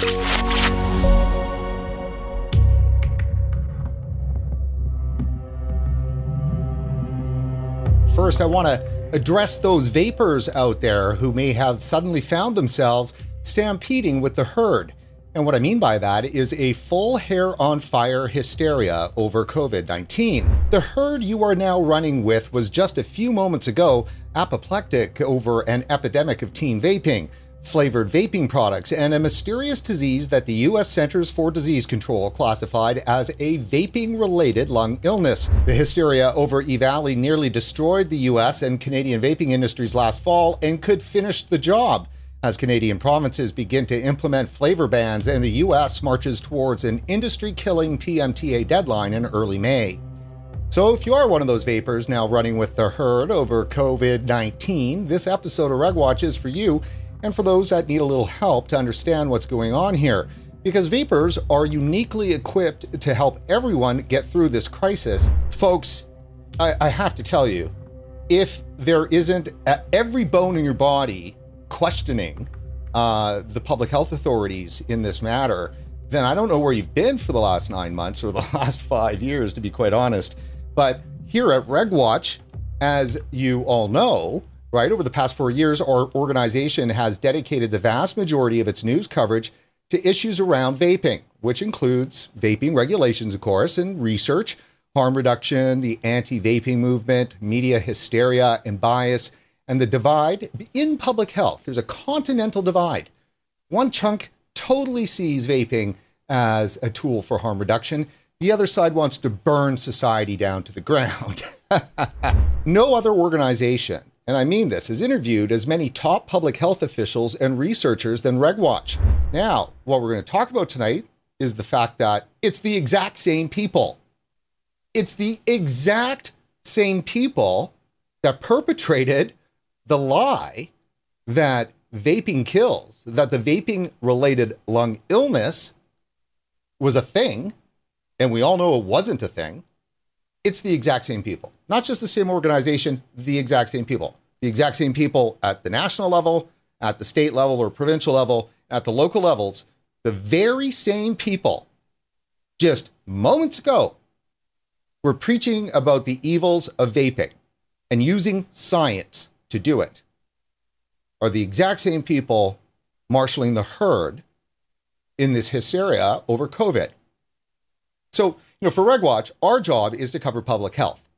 First, I want to address those vapers out there who may have suddenly found themselves stampeding with the herd. And what I mean by that is a full hair on fire hysteria over COVID 19. The herd you are now running with was just a few moments ago apoplectic over an epidemic of teen vaping flavored vaping products, and a mysterious disease that the U.S. Centers for Disease Control classified as a vaping related lung illness. The hysteria over EVALI nearly destroyed the U.S. and Canadian vaping industries last fall and could finish the job. As Canadian provinces begin to implement flavor bans and the U.S. marches towards an industry killing PMTA deadline in early May. So, if you are one of those vapers now running with the herd over COVID 19, this episode of RegWatch is for you and for those that need a little help to understand what's going on here. Because vapers are uniquely equipped to help everyone get through this crisis. Folks, I, I have to tell you, if there isn't every bone in your body questioning uh, the public health authorities in this matter, then I don't know where you've been for the last nine months or the last five years, to be quite honest. But here at RegWatch, as you all know, right? Over the past four years, our organization has dedicated the vast majority of its news coverage to issues around vaping, which includes vaping regulations, of course, and research, harm reduction, the anti vaping movement, media hysteria and bias, and the divide in public health. There's a continental divide. One chunk totally sees vaping as a tool for harm reduction. The other side wants to burn society down to the ground. no other organization and I mean this, has interviewed as many top public health officials and researchers than RegWatch. Now, what we're going to talk about tonight is the fact that it's the exact same people. It's the exact same people that perpetrated the lie that vaping kills, that the vaping related lung illness was a thing, and we all know it wasn't a thing. It's the exact same people, not just the same organization, the exact same people the exact same people at the national level, at the state level or provincial level, at the local levels, the very same people just moments ago were preaching about the evils of vaping and using science to do it are the exact same people marshaling the herd in this hysteria over COVID. So, you know, for RegWatch, our job is to cover public health.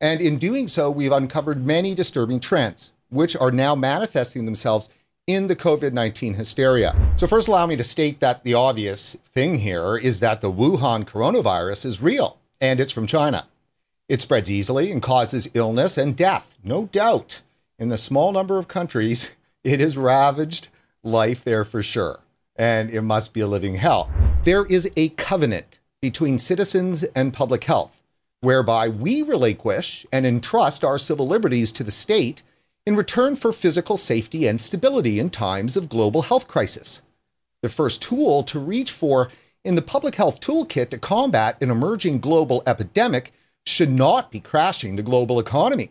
And in doing so, we've uncovered many disturbing trends, which are now manifesting themselves in the COVID 19 hysteria. So, first, allow me to state that the obvious thing here is that the Wuhan coronavirus is real and it's from China. It spreads easily and causes illness and death, no doubt. In the small number of countries, it has ravaged life there for sure, and it must be a living hell. There is a covenant between citizens and public health whereby we relinquish and entrust our civil liberties to the state in return for physical safety and stability in times of global health crisis. The first tool to reach for in the public health toolkit to combat an emerging global epidemic should not be crashing the global economy,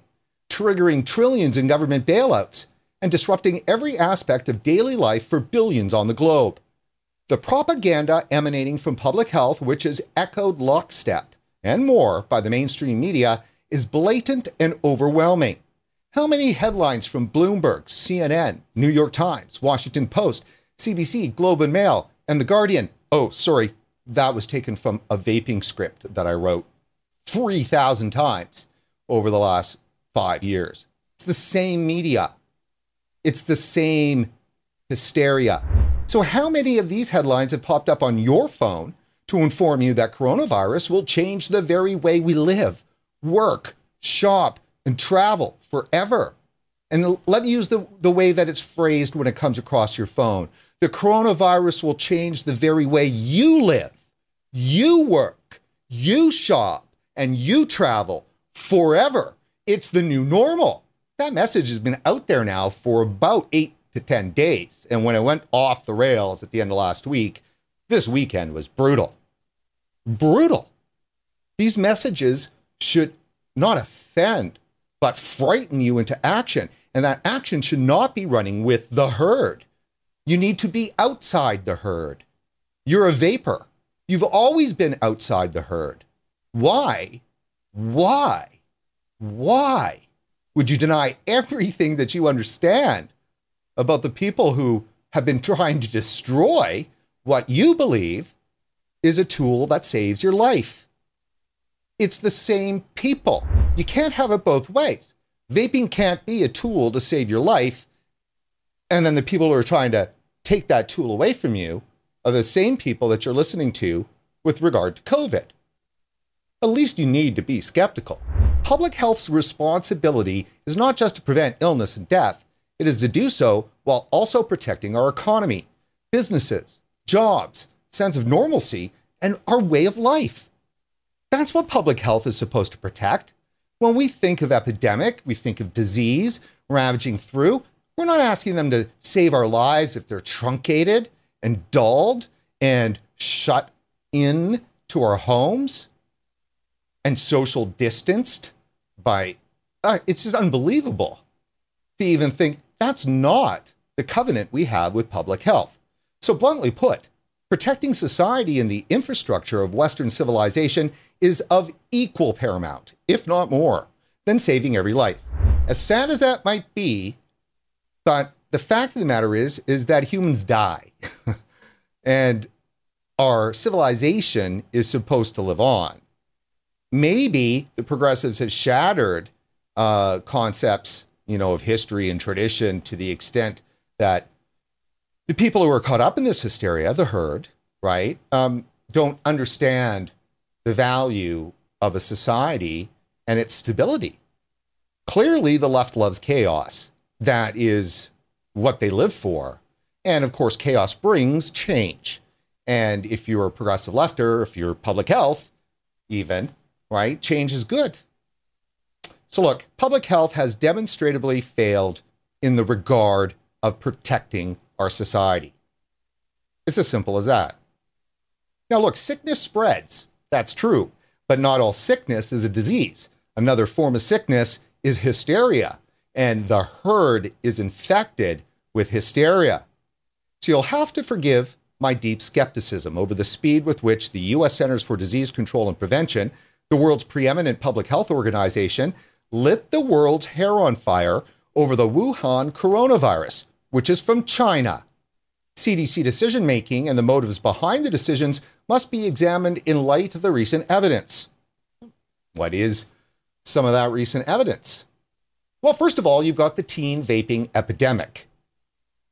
triggering trillions in government bailouts, and disrupting every aspect of daily life for billions on the globe. The propaganda emanating from public health, which is echoed lockstep and more by the mainstream media is blatant and overwhelming. How many headlines from Bloomberg, CNN, New York Times, Washington Post, CBC, Globe and Mail, and The Guardian? Oh, sorry, that was taken from a vaping script that I wrote 3,000 times over the last five years. It's the same media, it's the same hysteria. So, how many of these headlines have popped up on your phone to inform you that coronavirus will change the very way we live, work, shop, and travel forever. And let me use the, the way that it's phrased when it comes across your phone. The coronavirus will change the very way you live, you work, you shop, and you travel forever. It's the new normal. That message has been out there now for about eight to 10 days. And when it went off the rails at the end of last week, this weekend was brutal brutal. These messages should not offend, but frighten you into action. And that action should not be running with the herd. You need to be outside the herd, You're a vaper. You've always been outside the herd. Why? Why? Why would you deny everything that you understand about the people who have been trying to destroy what you believe is a tool that saves your life? It's the same people. You can't have it both ways. Vaping can't be a tool to save your life, and then the people who are trying to take that tool away from you are the same people that you're listening to with regard to COVID. At least you need to be skeptical. Public health's responsibility is not just to prevent illness and death, it is to do so while also protecting our economy, businesses, jobs, sense of normalcy, and our way of life. That's what public health is supposed to protect. When we think of epidemic, we think of disease ravaging through. We're not asking them to save our lives if they're truncated and dulled and shut in to our homes and social distanced by uh, it's just unbelievable to even think that's not the covenant we have with public health. So, bluntly put, protecting society and the infrastructure of Western civilization is of equal paramount, if not more, than saving every life. As sad as that might be, but the fact of the matter is, is that humans die. and our civilization is supposed to live on. Maybe the progressives have shattered uh, concepts, you know, of history and tradition to the extent that the people who are caught up in this hysteria, the herd, right, um, don't understand the value of a society and its stability. Clearly, the left loves chaos. That is what they live for. And of course, chaos brings change. And if you're a progressive lefter, if you're public health, even, right, change is good. So, look, public health has demonstrably failed in the regard of protecting our society. It's as simple as that. Now, look, sickness spreads. That's true. But not all sickness is a disease. Another form of sickness is hysteria, and the herd is infected with hysteria. So you'll have to forgive my deep skepticism over the speed with which the U.S. Centers for Disease Control and Prevention, the world's preeminent public health organization, lit the world's hair on fire over the Wuhan coronavirus, which is from China. CDC decision making and the motives behind the decisions must be examined in light of the recent evidence. What is some of that recent evidence? Well, first of all, you've got the teen vaping epidemic.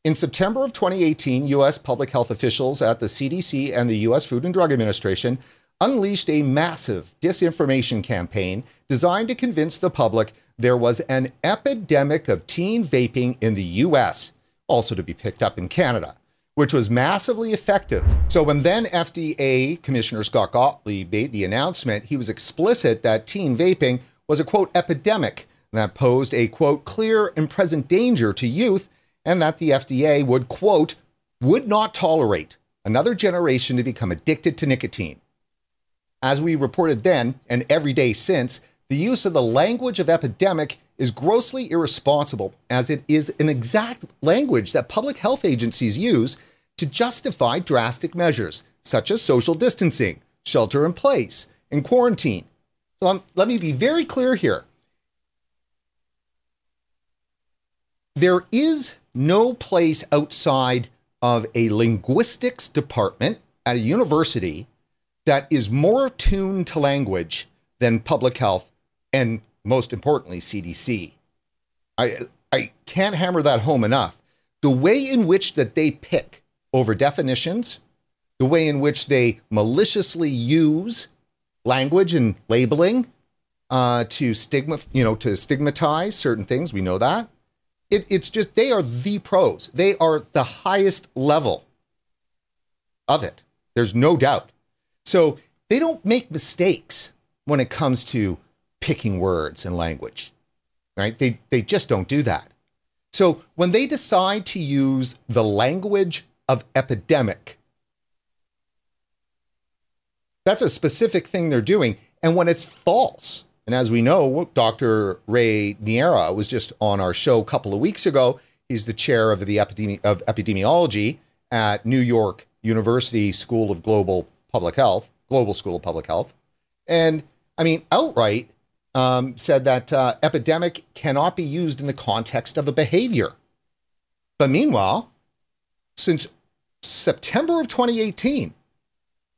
In September of 2018, U.S. public health officials at the CDC and the U.S. Food and Drug Administration unleashed a massive disinformation campaign designed to convince the public there was an epidemic of teen vaping in the US, also to be picked up in Canada, which was massively effective. So when then FDA Commissioner Scott Gottlieb made the announcement, he was explicit that teen vaping was a quote epidemic that posed a quote clear and present danger to youth and that the FDA would quote would not tolerate another generation to become addicted to nicotine. As we reported then and every day since, the use of the language of epidemic is grossly irresponsible, as it is an exact language that public health agencies use to justify drastic measures, such as social distancing, shelter in place, and quarantine. So um, let me be very clear here. There is no place outside of a linguistics department at a university that is more attuned to language than public health and most importantly CDC. I I can't hammer that home enough. The way in which that they pick over definitions, the way in which they maliciously use language and labeling uh, to stigma, you know, to stigmatize certain things. We know that. It, it's just they are the pros. They are the highest level of it. There's no doubt. So they don't make mistakes when it comes to picking words and language, right? They, they just don't do that. So when they decide to use the language of epidemic, that's a specific thing they're doing. And when it's false, and as we know, Dr. Ray Niaura was just on our show a couple of weeks ago. He's the chair of the epidemi- of epidemiology at New York University School of Global Public Health, Global School of Public Health. And I mean, outright um, said that uh, epidemic cannot be used in the context of a behavior. But meanwhile, since September of 2018,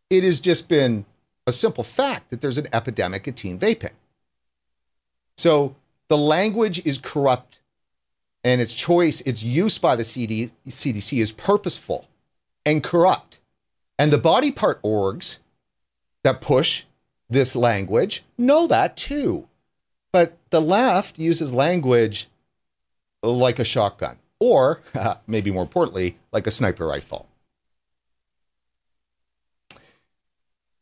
it has just been a simple fact that there's an epidemic of teen vaping. So the language is corrupt and its choice, its use by the CD, CDC is purposeful and corrupt. And the body part orgs that push this language know that too. But the left uses language like a shotgun, or maybe more importantly, like a sniper rifle.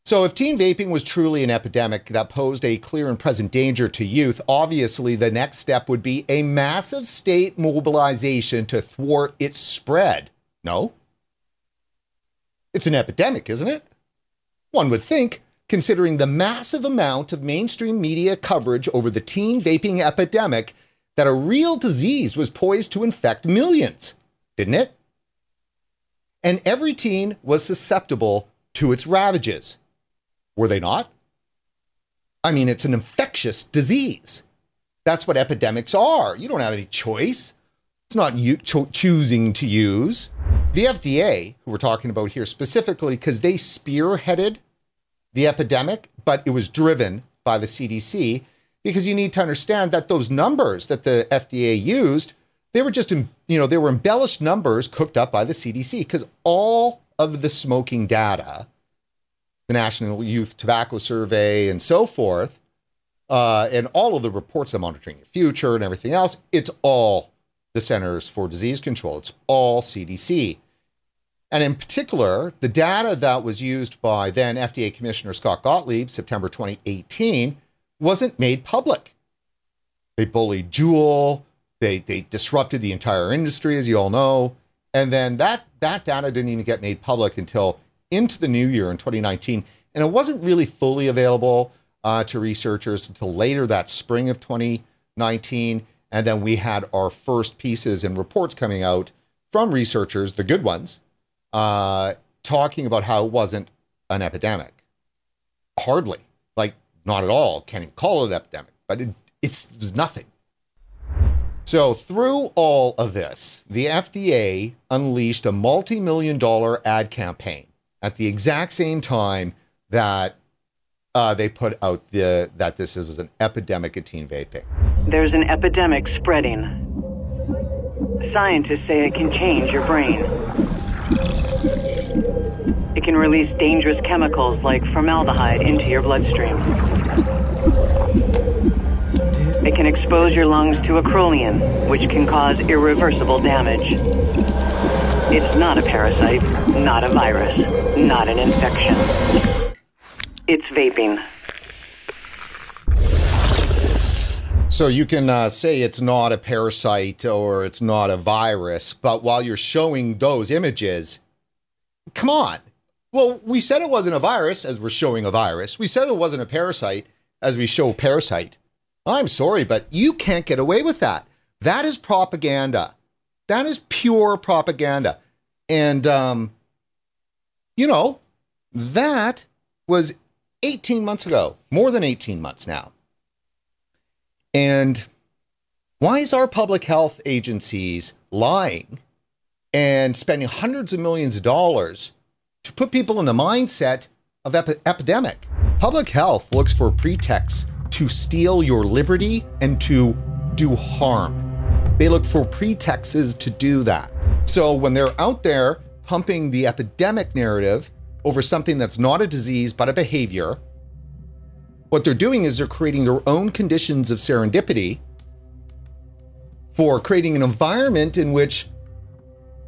So, if teen vaping was truly an epidemic that posed a clear and present danger to youth, obviously the next step would be a massive state mobilization to thwart its spread. No? It's an epidemic, isn't it? One would think, considering the massive amount of mainstream media coverage over the teen vaping epidemic, that a real disease was poised to infect millions, didn't it? And every teen was susceptible to its ravages. Were they not? I mean, it's an infectious disease. That's what epidemics are. You don't have any choice. It's not you cho- choosing to use. The FDA, who we're talking about here specifically, because they spearheaded the epidemic, but it was driven by the CDC, because you need to understand that those numbers that the FDA used, they were just, you know, they were embellished numbers cooked up by the CDC, because all of the smoking data the National Youth Tobacco Survey, and so forth, uh, and all of the reports on monitoring your future and everything else, it's all the Centers for Disease Control. It's all CDC. And in particular, the data that was used by then FDA Commissioner Scott Gottlieb, September 2018, wasn't made public. They bullied Juul. They, they disrupted the entire industry, as you all know. And then that, that data didn't even get made public until into the new year in 2019. And it wasn't really fully available uh, to researchers until later that spring of 2019. And then we had our first pieces and reports coming out from researchers, the good ones, uh, talking about how it wasn't an epidemic. Hardly, like not at all. Can't even call it an epidemic, but it, it's, it was nothing. So, through all of this, the FDA unleashed a multi million dollar ad campaign at the exact same time that uh, they put out the that this was an epidemic of teen vaping. There's an epidemic spreading. Scientists say it can change your brain. Can release dangerous chemicals like formaldehyde into your bloodstream. It can expose your lungs to acrolein, which can cause irreversible damage. It's not a parasite, not a virus, not an infection. It's vaping. So you can uh, say it's not a parasite or it's not a virus, but while you're showing those images, come on. Well, we said it wasn't a virus as we're showing a virus. We said it wasn't a parasite as we show parasite. I'm sorry, but you can't get away with that. That is propaganda. That is pure propaganda. And, um, you know, that was 18 months ago, more than 18 months now. And why is our public health agencies lying and spending hundreds of millions of dollars to put people in the mindset of epi- epidemic? Public health looks for pretexts to steal your liberty and to do harm. They look for pretexts to do that. So when they're out there pumping the epidemic narrative over something that's not a disease but a behavior, what they're doing is they're creating their own conditions of serendipity for creating an environment in which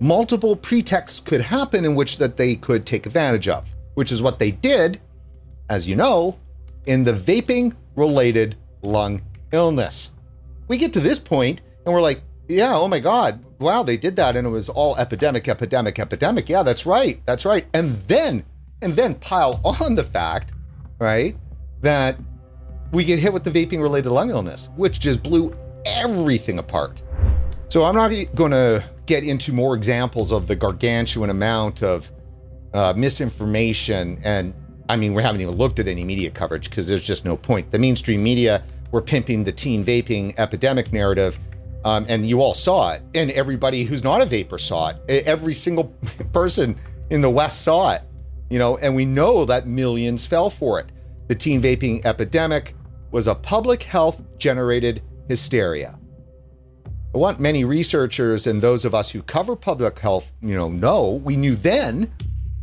multiple pretexts could happen in which that they could take advantage of, which is what they did, as you know, in the vaping related lung illness. We get to this point and we're like, yeah, oh my God, wow, they did that and it was all epidemic, epidemic, epidemic. Yeah, that's right, that's right. And then, and then pile on the fact, right, that we get hit with the vaping related lung illness, which just blew everything apart. So I'm not going to get into more examples of the gargantuan amount of uh, misinformation, and I mean, we haven't even looked at any media coverage because there's just no point. The mainstream media were pimping the teen vaping epidemic narrative, um, and you all saw it. And everybody who's not a vaper saw it. Every single person in the West saw it, you know, and we know that millions fell for it. The teen vaping epidemic was a public health generated hysteria. What many researchers and those of us who cover public health, you know, know, we knew then,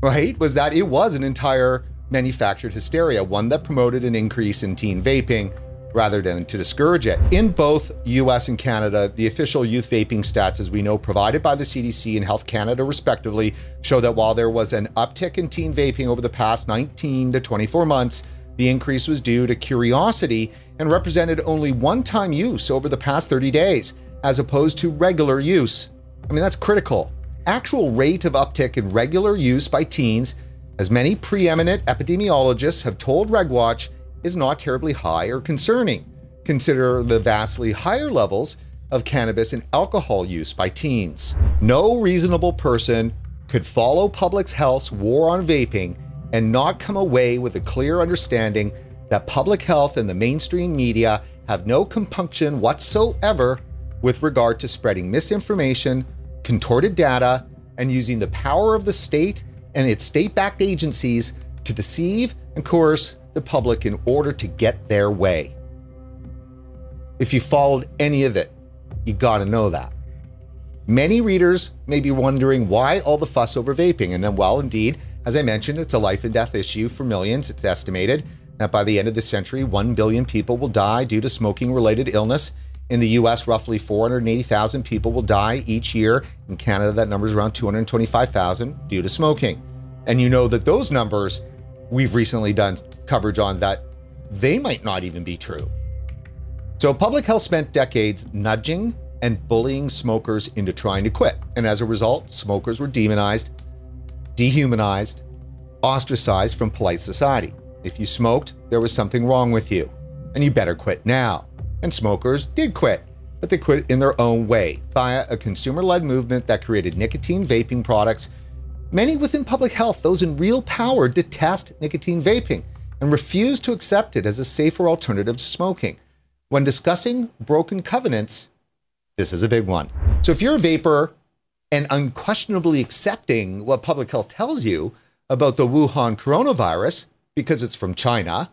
right, was that it was an entire manufactured hysteria, one that promoted an increase in teen vaping rather than to discourage it. In both US and Canada, the official youth vaping stats, as we know, provided by the CDC and Health Canada respectively, show that while there was an uptick in teen vaping over the past 19 to 24 months, the increase was due to curiosity and represented only one time use over the past 30 days as opposed to regular use. I mean, that's critical. Actual rate of uptick in regular use by teens, as many preeminent epidemiologists have told RegWatch, is not terribly high or concerning. Consider the vastly higher levels of cannabis and alcohol use by teens. No reasonable person could follow public health's war on vaping and not come away with a clear understanding that public health and the mainstream media have no compunction whatsoever with regard to spreading misinformation, contorted data, and using the power of the state and its state backed agencies to deceive and coerce the public in order to get their way. If you followed any of it, you gotta know that. Many readers may be wondering why all the fuss over vaping, and then, well, indeed, as I mentioned, it's a life and death issue for millions. It's estimated that by the end of the century, 1 billion people will die due to smoking related illness in the US, roughly 480,000 people will die each year. In Canada, that number is around 225,000 due to smoking. And you know that those numbers we've recently done coverage on that they might not even be true. So, public health spent decades nudging and bullying smokers into trying to quit. And as a result, smokers were demonized, dehumanized, ostracized from polite society. If you smoked, there was something wrong with you, and you better quit now and smokers did quit, but they quit in their own way via a consumer led movement that created nicotine vaping products. Many within public health, those in real power, detest nicotine vaping and refuse to accept it as a safer alternative to smoking. When discussing broken covenants, this is a big one. So if you're a vaper and unquestionably accepting what public health tells you about the Wuhan coronavirus because it's from China,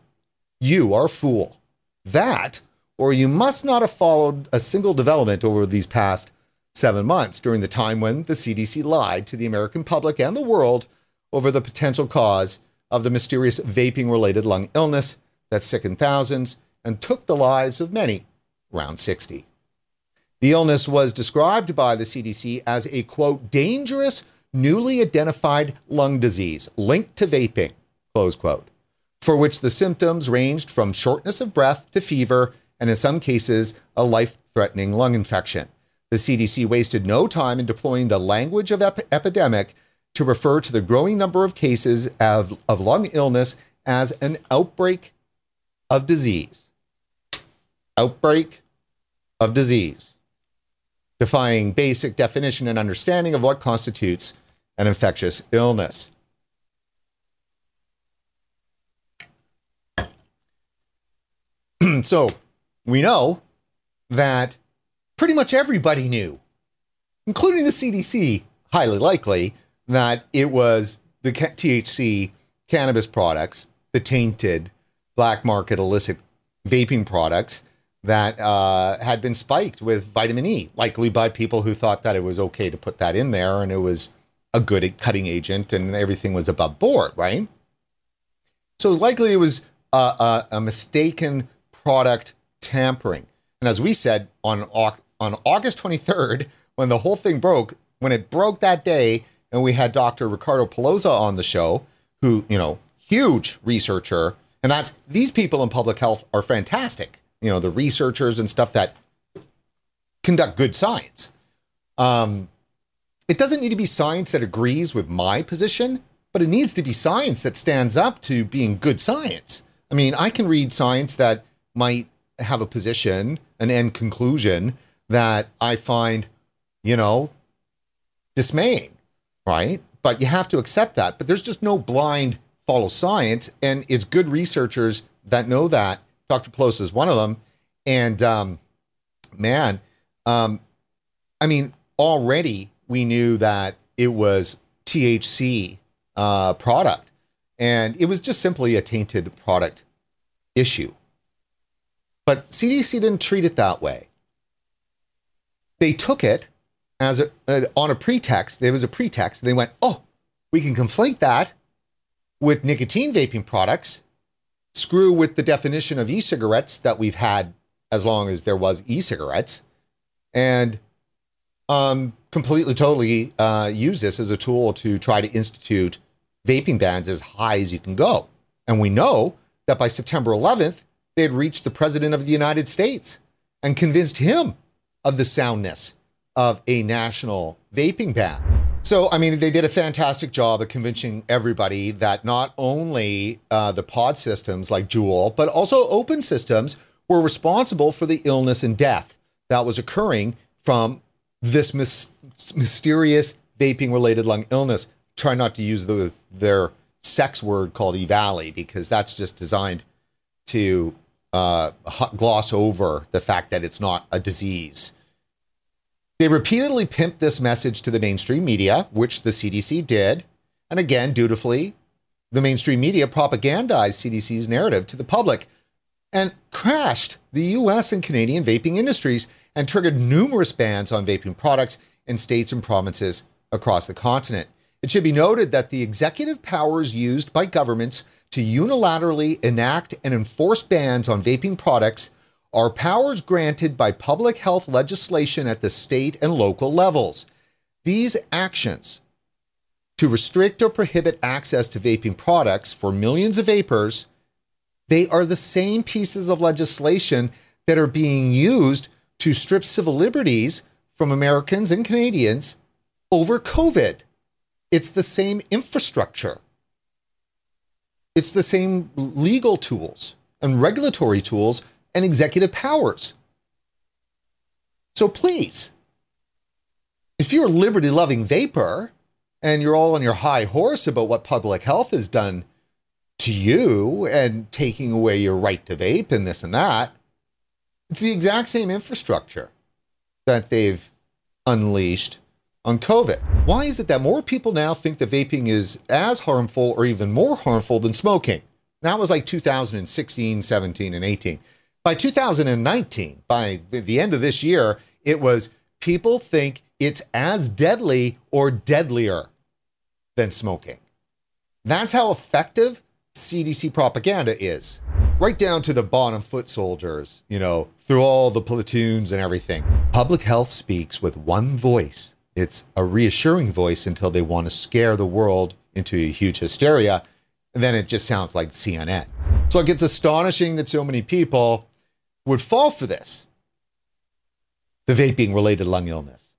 you are a fool. That or you must not have followed a single development over these past seven months during the time when the CDC lied to the American public and the world over the potential cause of the mysterious vaping related lung illness that sickened thousands and took the lives of many, around 60. The illness was described by the CDC as a quote, dangerous, newly identified lung disease linked to vaping, close quote, for which the symptoms ranged from shortness of breath to fever and in some cases, a life threatening lung infection. The CDC wasted no time in deploying the language of ep- epidemic to refer to the growing number of cases of, of lung illness as an outbreak of disease. Outbreak of disease, defying basic definition and understanding of what constitutes an infectious illness. so, we know that pretty much everybody knew, including the CDC, highly likely, that it was the THC cannabis products, the tainted black market illicit vaping products that uh, had been spiked with vitamin E, likely by people who thought that it was okay to put that in there and it was a good cutting agent and everything was above board, right? So likely it was a, a, a mistaken product tampering. And as we said on on August 23rd, when the whole thing broke, when it broke that day, and we had Dr. Riccardo Polosa on the show, who you know, huge researcher, and that's these people in public health are fantastic. You know, the researchers and stuff that conduct good science. Um, it doesn't need to be science that agrees with my position, but it needs to be science that stands up to being good science. I mean, I can read science that might have a position, an end conclusion that I find, you know, dismaying, right? but you have to accept that. But there's just no blind follow science, and it's good researchers that know that. Dr. Polosa is one of them, and um, man, um, I mean, already we knew that it was THC uh, product, and it was just simply a tainted product issue. But CDC didn't treat it that way. They took it as a, uh, on a pretext. There was a pretext. They went, "Oh, we can conflate that with nicotine vaping products." Screw with the definition of e-cigarettes that we've had as long as there was e-cigarettes, and um, completely, totally uh, use this as a tool to try to institute vaping bans as high as you can go. And we know that by September 11th, they had reached the president of the United States and convinced him of the soundness of a national vaping ban. So, I mean, they did a fantastic job of convincing everybody that not only uh, the pod systems like Juul, but also open systems were responsible for the illness and death that was occurring from this mis- mysterious vaping related lung illness. Try not to use the their sex word called EVALI because that's just designed to uh, gloss over the fact that it's not a disease. They repeatedly pimped this message to the mainstream media, which the CDC did. And again, dutifully, the mainstream media propagandized CDC's narrative to the public and crashed the US and Canadian vaping industries and triggered numerous bans on vaping products in states and provinces across the continent. It should be noted that the executive powers used by governments to unilaterally enact and enforce bans on vaping products are powers granted by public health legislation at the state and local levels. These actions to restrict or prohibit access to vaping products for millions of vapers, they are the same pieces of legislation that are being used to strip civil liberties from Americans and Canadians over COVID. It's the same infrastructure. It's the same legal tools and regulatory tools and executive powers. So please, if you're a liberty loving vaper and you're all on your high horse about what public health has done to you and taking away your right to vape and this and that, it's the exact same infrastructure that they've unleashed on COVID. Why is it that more people now think that vaping is as harmful or even more harmful than smoking? That was like 2016, 17, and 18. By 2019, by the end of this year, it was people think it's as deadly or deadlier than smoking. That's how effective CDC propaganda is right down to the bottom foot soldiers, you know, through all the platoons and everything. Public health speaks with one voice. It's a reassuring voice until they want to scare the world into a huge hysteria. And then it just sounds like CNN. So it gets astonishing that so many people would fall for this the vaping related lung illness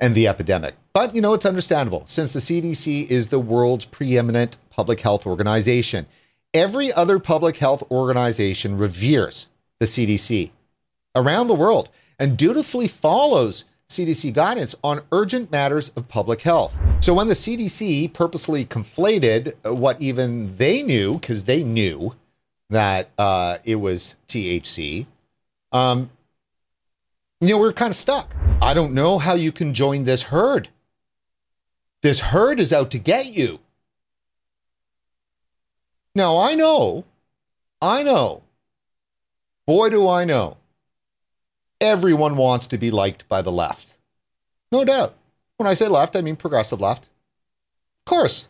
and the epidemic. But, you know, it's understandable since the CDC is the world's preeminent public health organization. Every other public health organization reveres the CDC around the world and dutifully follows CDC guidance on urgent matters of public health. So when the CDC purposely conflated what even they knew, because they knew that uh, it was THC, um, you know, we're kind of stuck. I don't know how you can join this herd. This herd is out to get you. Now, I know, I know, boy, do I know, everyone wants to be liked by the left. No doubt. When I say left, I mean progressive left. Of course,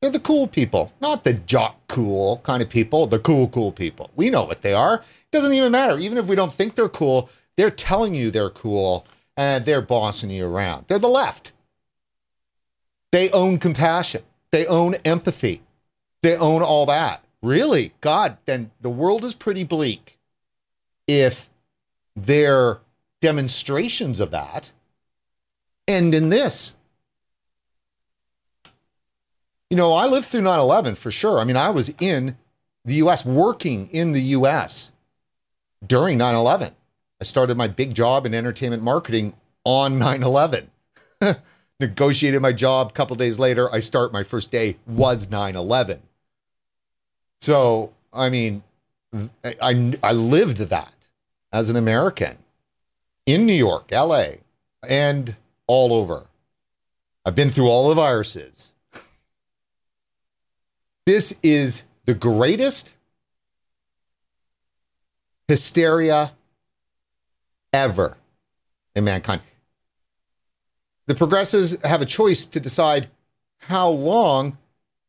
they're the cool people, not the jock cool kind of people, the cool, cool people. We know what they are. It doesn't even matter. Even if we don't think they're cool, they're telling you they're cool and they're bossing you around. They're the left. They own compassion, they own empathy, they own all that. Really? God, then the world is pretty bleak if their demonstrations of that end in this. You know, I lived through 9 11 for sure. I mean, I was in the US, working in the US during 9 11. I started my big job in entertainment marketing on 9 11. negotiated my job. A couple days later, I start my first day was 9 11. So, I mean, I, I lived that as an American in New York, LA, and all over. I've been through all the viruses. This is the greatest hysteria ever in mankind. The progressives have a choice to decide how long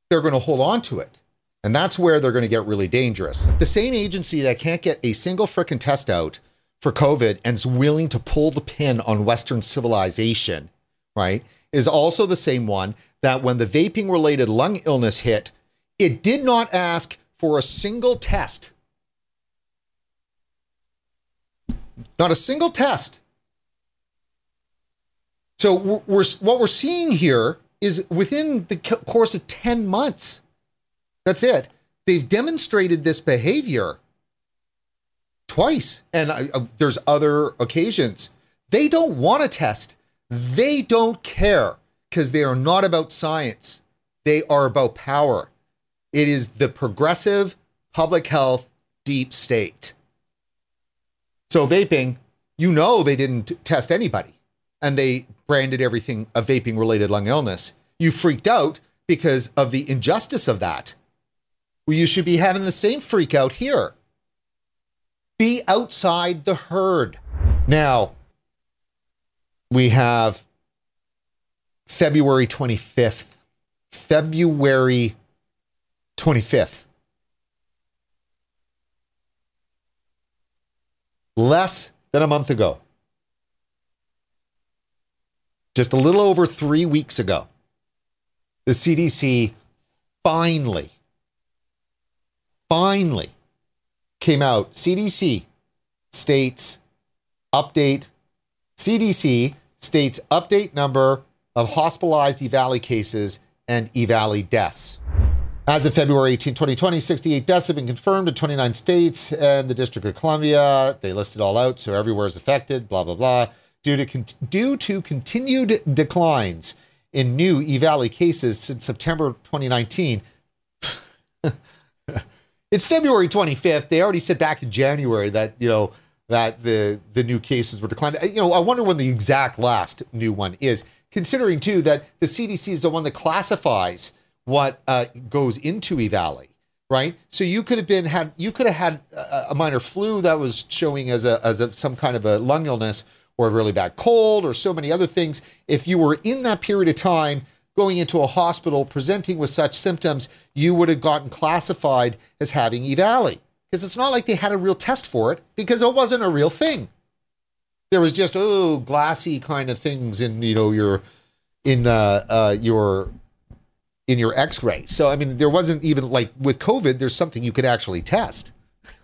they're going to hold on to it. And that's where they're going to get really dangerous. The same agency that can't get a single frickin' test out for COVID and is willing to pull the pin on Western civilization, right, is also the same one that when the vaping related lung illness hit, it did not ask for a single test. Not a single test. So we're, what we're seeing here is within the course of 10 months. That's it. They've demonstrated this behavior twice, and I, uh, there's other occasions. They don't want to test. They don't care because they are not about science. They are about power. It is the progressive public health deep state. So, vaping, you know, they didn't test anybody and they branded everything a vaping related lung illness. You freaked out because of the injustice of that. Well, you should be having the same freak out here. Be outside the herd. Now, we have February 25th. February 25th. Less than a month ago. Just a little over three weeks ago, the CDC finally, finally came out. CDC states update, CDC states update number of hospitalized EVALI cases and EVALI deaths. As of February 18, 2020, 68 deaths have been confirmed in 29 states and the District of Columbia. They listed all out, so everywhere is affected, blah, blah, blah. Due to, con- due to continued declines in new EVALI cases since September 2019, it's February 25th. They already said back in January that, you know, that the the new cases were declining. You know, I wonder when the exact last new one is, considering too that the CDC is the one that classifies what uh, goes into EVALI, right? So you could have been had you could have had a, a minor flu that was showing as a as a, some kind of a lung illness or a really bad cold or so many other things. If you were in that period of time going into a hospital presenting with such symptoms, you would have gotten classified as having EVALI because it's not like they had a real test for it because it wasn't a real thing. There was just oh glassy kind of things in you know your in uh, uh, your in your x-ray. So I mean there wasn't even like with COVID there's something you could actually test.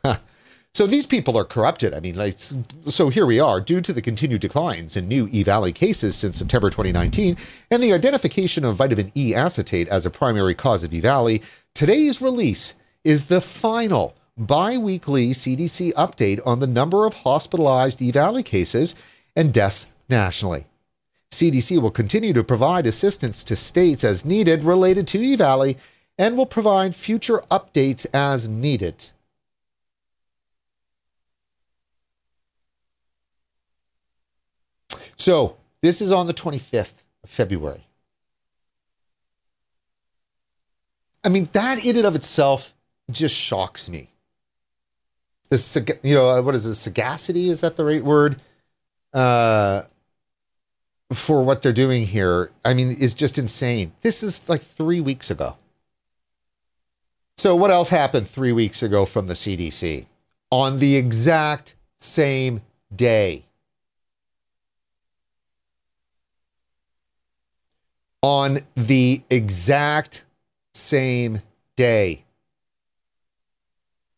so these people are corrupted. I mean like so here we are due to the continued declines in new EVALI cases since September 2019 and the identification of vitamin E acetate as a primary cause of EVALI, today's release is the final bi-weekly CDC update on the number of hospitalized EVALI cases and deaths nationally. CDC will continue to provide assistance to states as needed related to E Valley and will provide future updates as needed. So, this is on the 25th of February. I mean, that in and of itself just shocks me. This, you know, what is this? Sagacity? Is that the right word? Uh, for what they're doing here, I mean, is just insane. This is like three weeks ago. So, what else happened three weeks ago from the CDC? On the exact same day. On the exact same day.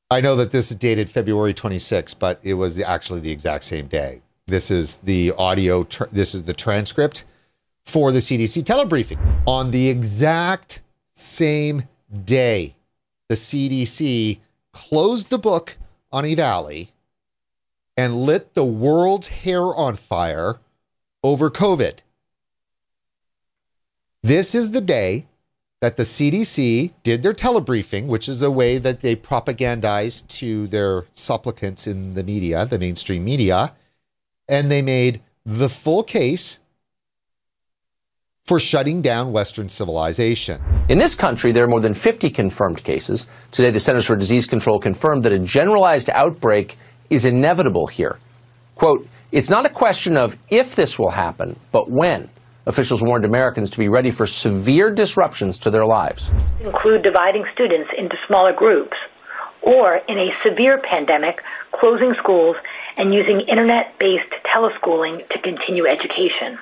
I know that this is dated February 26, but it was actually the exact same day. This is the audio, tr- this is the transcript for the CDC telebriefing. On the exact same day, the CDC closed the book on EVALI and lit the world's hair on fire over COVID. This is the day that the CDC did their telebriefing, which is a way that they propagandize to their supplicants in the media, the mainstream media, and they made the full case for shutting down Western civilization. In this country, there are more than 50 confirmed cases. Today, the Centers for Disease Control confirmed that a generalized outbreak is inevitable here. Quote, it's not a question of if this will happen, but when. Officials warned Americans to be ready for severe disruptions to their lives. Include dividing students into smaller groups, or in a severe pandemic, closing schools and using internet based teleschooling to continue education.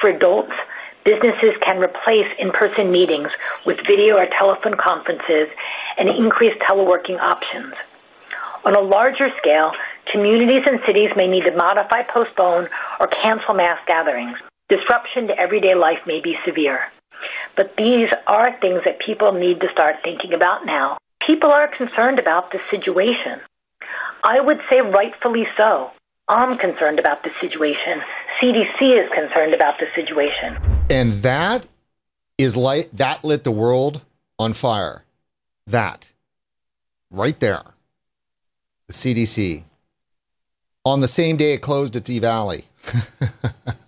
For adults, businesses can replace in person meetings with video or telephone conferences and increase teleworking options. On a larger scale, communities and cities may need to modify, postpone, or cancel mass gatherings. Disruption to everyday life may be severe. But these are things that people need to start thinking about now. People are concerned about the situation. I would say rightfully so. I'm concerned about the situation. CDC is concerned about the situation. And that is light that lit the world on fire. That right there. The CDC. On the same day it closed its E Valley.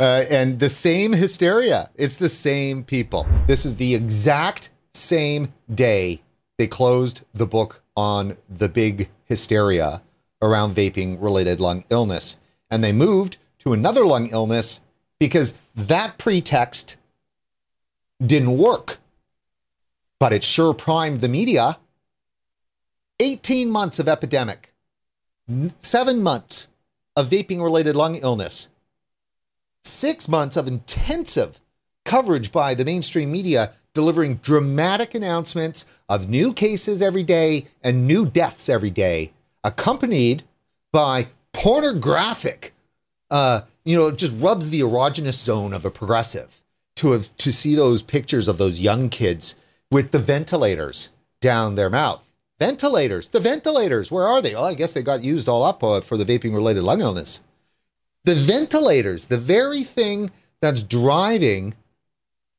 uh, and the same hysteria. It's the same people. This is the exact same day they closed the book on the big hysteria around vaping related lung illness. And they moved to another lung illness because that pretext didn't work. But it sure primed the media. 18 months of epidemic, seven months of vaping related lung illness, six months of intensive coverage by the mainstream media delivering dramatic announcements of new cases every day and new deaths every day, accompanied by pornographic, uh, you know, it just rubs the erogenous zone of a progressive to have to see those pictures of those young kids with the ventilators down their mouth. Ventilators, the ventilators, where are they? Oh, I guess they got used all up uh, for the vaping related lung illness. The ventilators, the very thing that's driving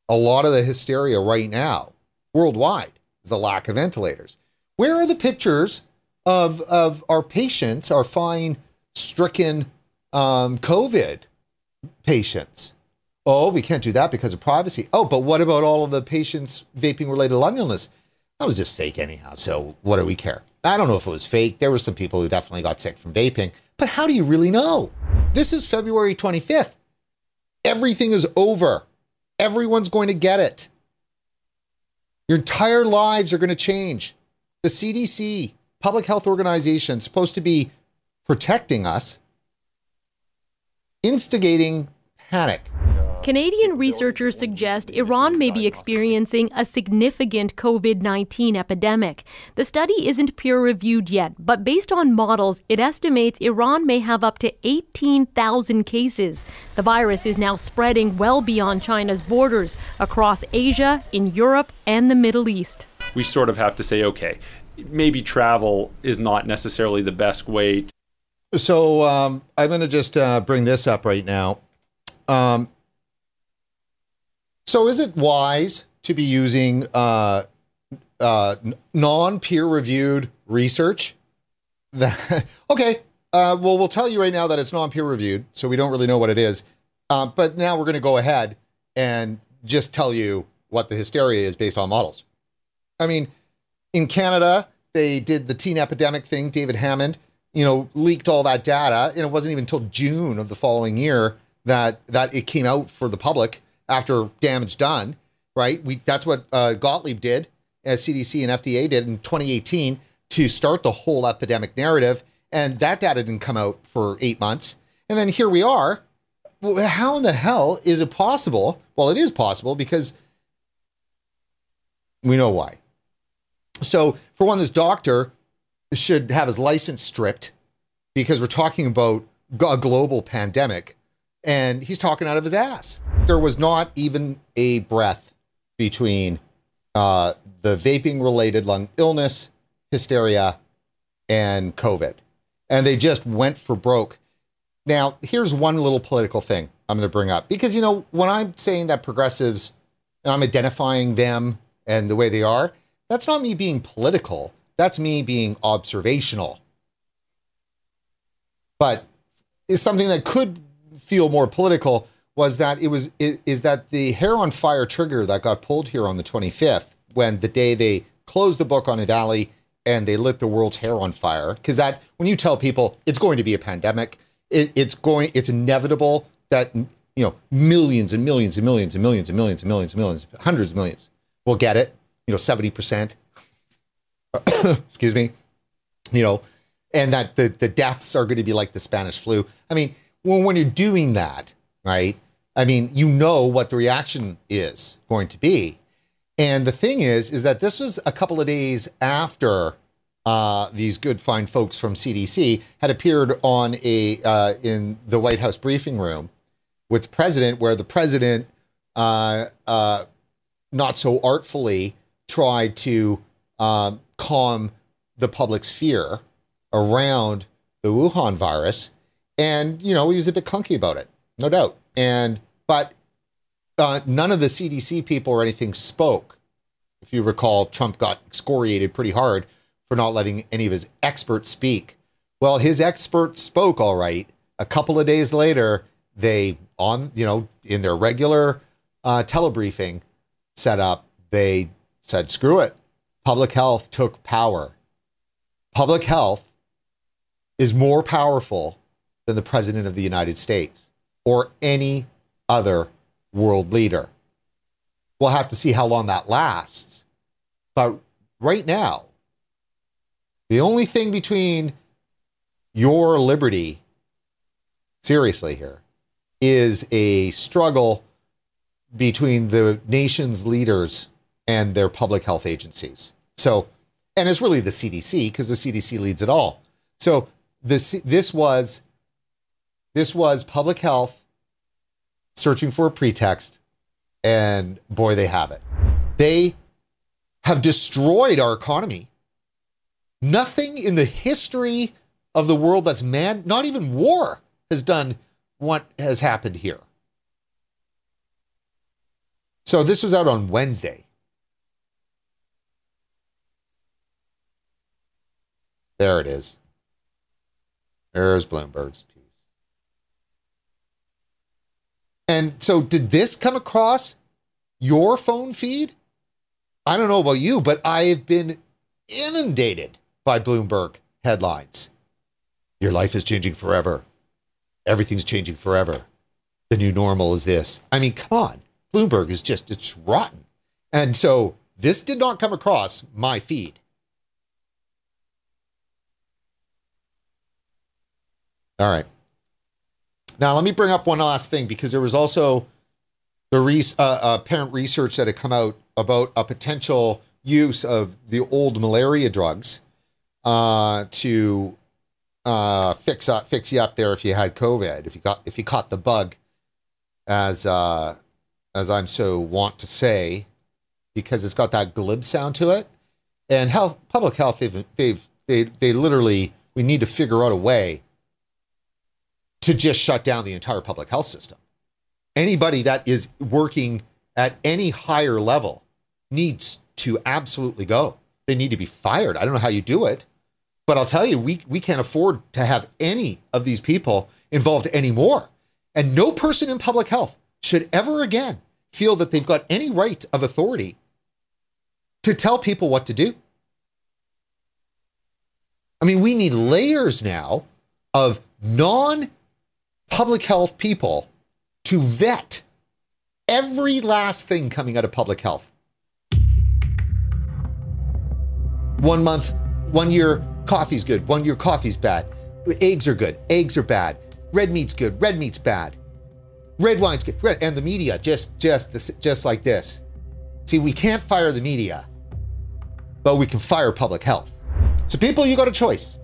a lot of the hysteria right now worldwide is the lack of ventilators. Where are the pictures of, of our patients, our fine stricken um, COVID patients? Oh, we can't do that because of privacy. Oh, but what about all of the patients vaping related lung illness? That was just fake anyhow. So what do we care? I don't know if it was fake. There were some people who definitely got sick from vaping, but how do you really know? This is February 25th. Everything is over. Everyone's going to get it. Your entire lives are going to change. The CDC, public health organization, supposed to be protecting us, instigating panic. Canadian researchers suggest Iran may be experiencing a significant COVID 19 epidemic. The study isn't peer reviewed yet, but based on models, it estimates Iran may have up to 18,000 cases. The virus is now spreading well beyond China's borders, across Asia, in Europe, and the Middle East. We sort of have to say, okay, maybe travel is not necessarily the best way. To- So um, I'm going to just uh, bring this up right now. Um, so, is it wise to be using uh, uh, non peer reviewed research? Okay, uh, well, we'll tell you right now that it's non peer reviewed, so we don't really know what it is. Uh, but now we're going to go ahead and just tell you what the hysteria is based on models. I mean, in Canada, they did the teen epidemic thing. David Hammond, you know, leaked all that data, and it wasn't even until June of the following year that that it came out for the public after damage done, right? We that's what uh, Gottlieb did, as CDC and FDA did in 2018 to start the whole epidemic narrative, and that data didn't come out for eight months, and then here we are. How in the hell is it possible? Well, it is possible because we know why. So, for one, this doctor should have his license stripped because we're talking about a global pandemic and he's talking out of his ass. There was not even a breath between uh, the vaping related lung illness, hysteria, and COVID. And they just went for broke. Now, here's one little political thing. I'm going to bring up because you know when I'm saying that progressives, I'm identifying them and the way they are. That's not me being political. That's me being observational. But is something that could feel more political was that it was is that the hair on fire trigger that got pulled here on the 25th when the day they closed the book on EVALI and they lit the world's hair on fire because that when you tell people it's going to be a pandemic it, it's going it's inevitable that you know millions and millions and millions and millions and millions and millions and millions hundreds of millions will get it you know 70% excuse me. You know and that the, the deaths are going to be like the spanish flu. I mean when, when you're doing that right? I mean you know what the reaction is going to be. And the thing is, is that this was a couple of days after uh, these good fine folks from CDC had appeared on a uh, in the White House briefing room with the president, where the president, uh, uh not so artfully, tried to um, calm the public's fear around the Wuhan virus, and you know he was a bit clunky about it, no doubt. And but uh, none of the CDC people or anything spoke. If you recall, Trump got excoriated pretty hard for not letting any of his experts speak. Well, his experts spoke all right. A couple of days later, they on you know in their regular uh, telebriefing setup, they said, "Screw it." Public health took power. Public health is more powerful than the president of the United States or any other world leader. We'll have to see how long that lasts. But right now, the only thing between your liberty, seriously here, is a struggle between the nation's leaders and their public health agencies. So, and it's really the CDC because the CDC leads it all. So this this was this was public health searching for a pretext, and boy, they have it. They have destroyed our economy. Nothing in the history of the world that's man, not even war, has done what has happened here. So this was out on Wednesday. There it is. There's Bloomberg's piece. And so, did this come across your phone feed? I don't know about you, but I've been inundated by Bloomberg headlines. Your life is changing forever. Everything's changing forever. The new normal is this. I mean, come on. Bloomberg is just, it's rotten. And so this did not come across my feed. All right. Now, let me bring up one last thing because there was also the re- uh, uh, parent research that had come out about a potential use of the old malaria drugs uh, to uh, fix up, fix you up there if you had COVID, if you got if you caught the bug, as uh, as I'm so want to say, because it's got that glib sound to it. And health, public health, they've they've they they literally we need to figure out a way to just shut down the entire public health system. Anybody that is working at any higher level needs to absolutely go. They need to be fired. I don't know how you do it, but I'll tell you, we, we can't afford to have any of these people involved anymore. And no person in public health should ever again feel that they've got any right of authority to tell people what to do. I mean, we need layers now of non public health people to vet every last thing coming out of public health. One month, one year, coffee's good. One year, coffee's bad. Eggs are good. Eggs are bad. Red meat's good. Red meat's bad. Red wine's good. Red, and the media just just this, just like this. See, we can't fire the media, but we can fire public health. So, people, you got a choice.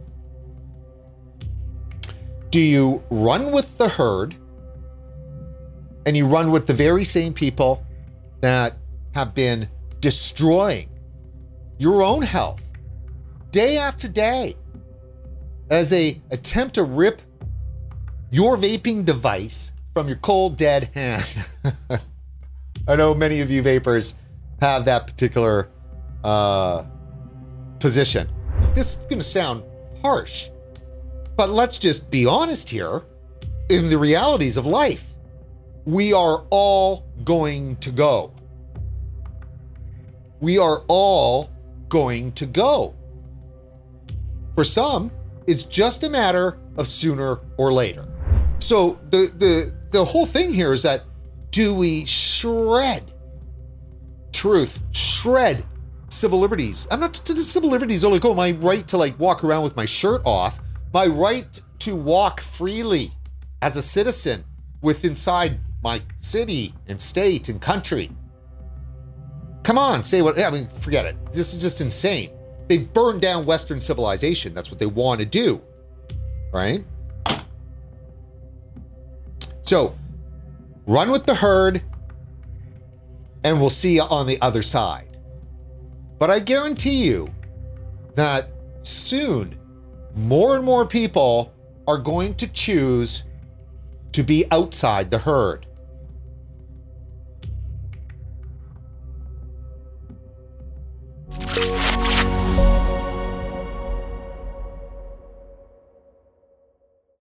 Do you run with the herd and you run with the very same people that have been destroying your own health day after day as a attempt to rip your vaping device from your cold, dead hand. I know many of you vapers have that particular uh, position. This is going to sound harsh, but let's just be honest here in the realities of life. We are all going to go. We are all going to go. For some, it's just a matter of sooner or later. So the the the whole thing here is that do we shred truth, shred civil liberties? I'm not to the civil liberties only go my right to like walk around with my shirt off, my right to walk freely as a citizen with inside my city and state and country. Come on, say what I mean, forget it. This is just insane. They've burned down Western civilization. That's what they want to do. Right? So, run with the herd, and we'll see you on the other side. But I guarantee you that soon, more and more people are going to choose to be outside the herd.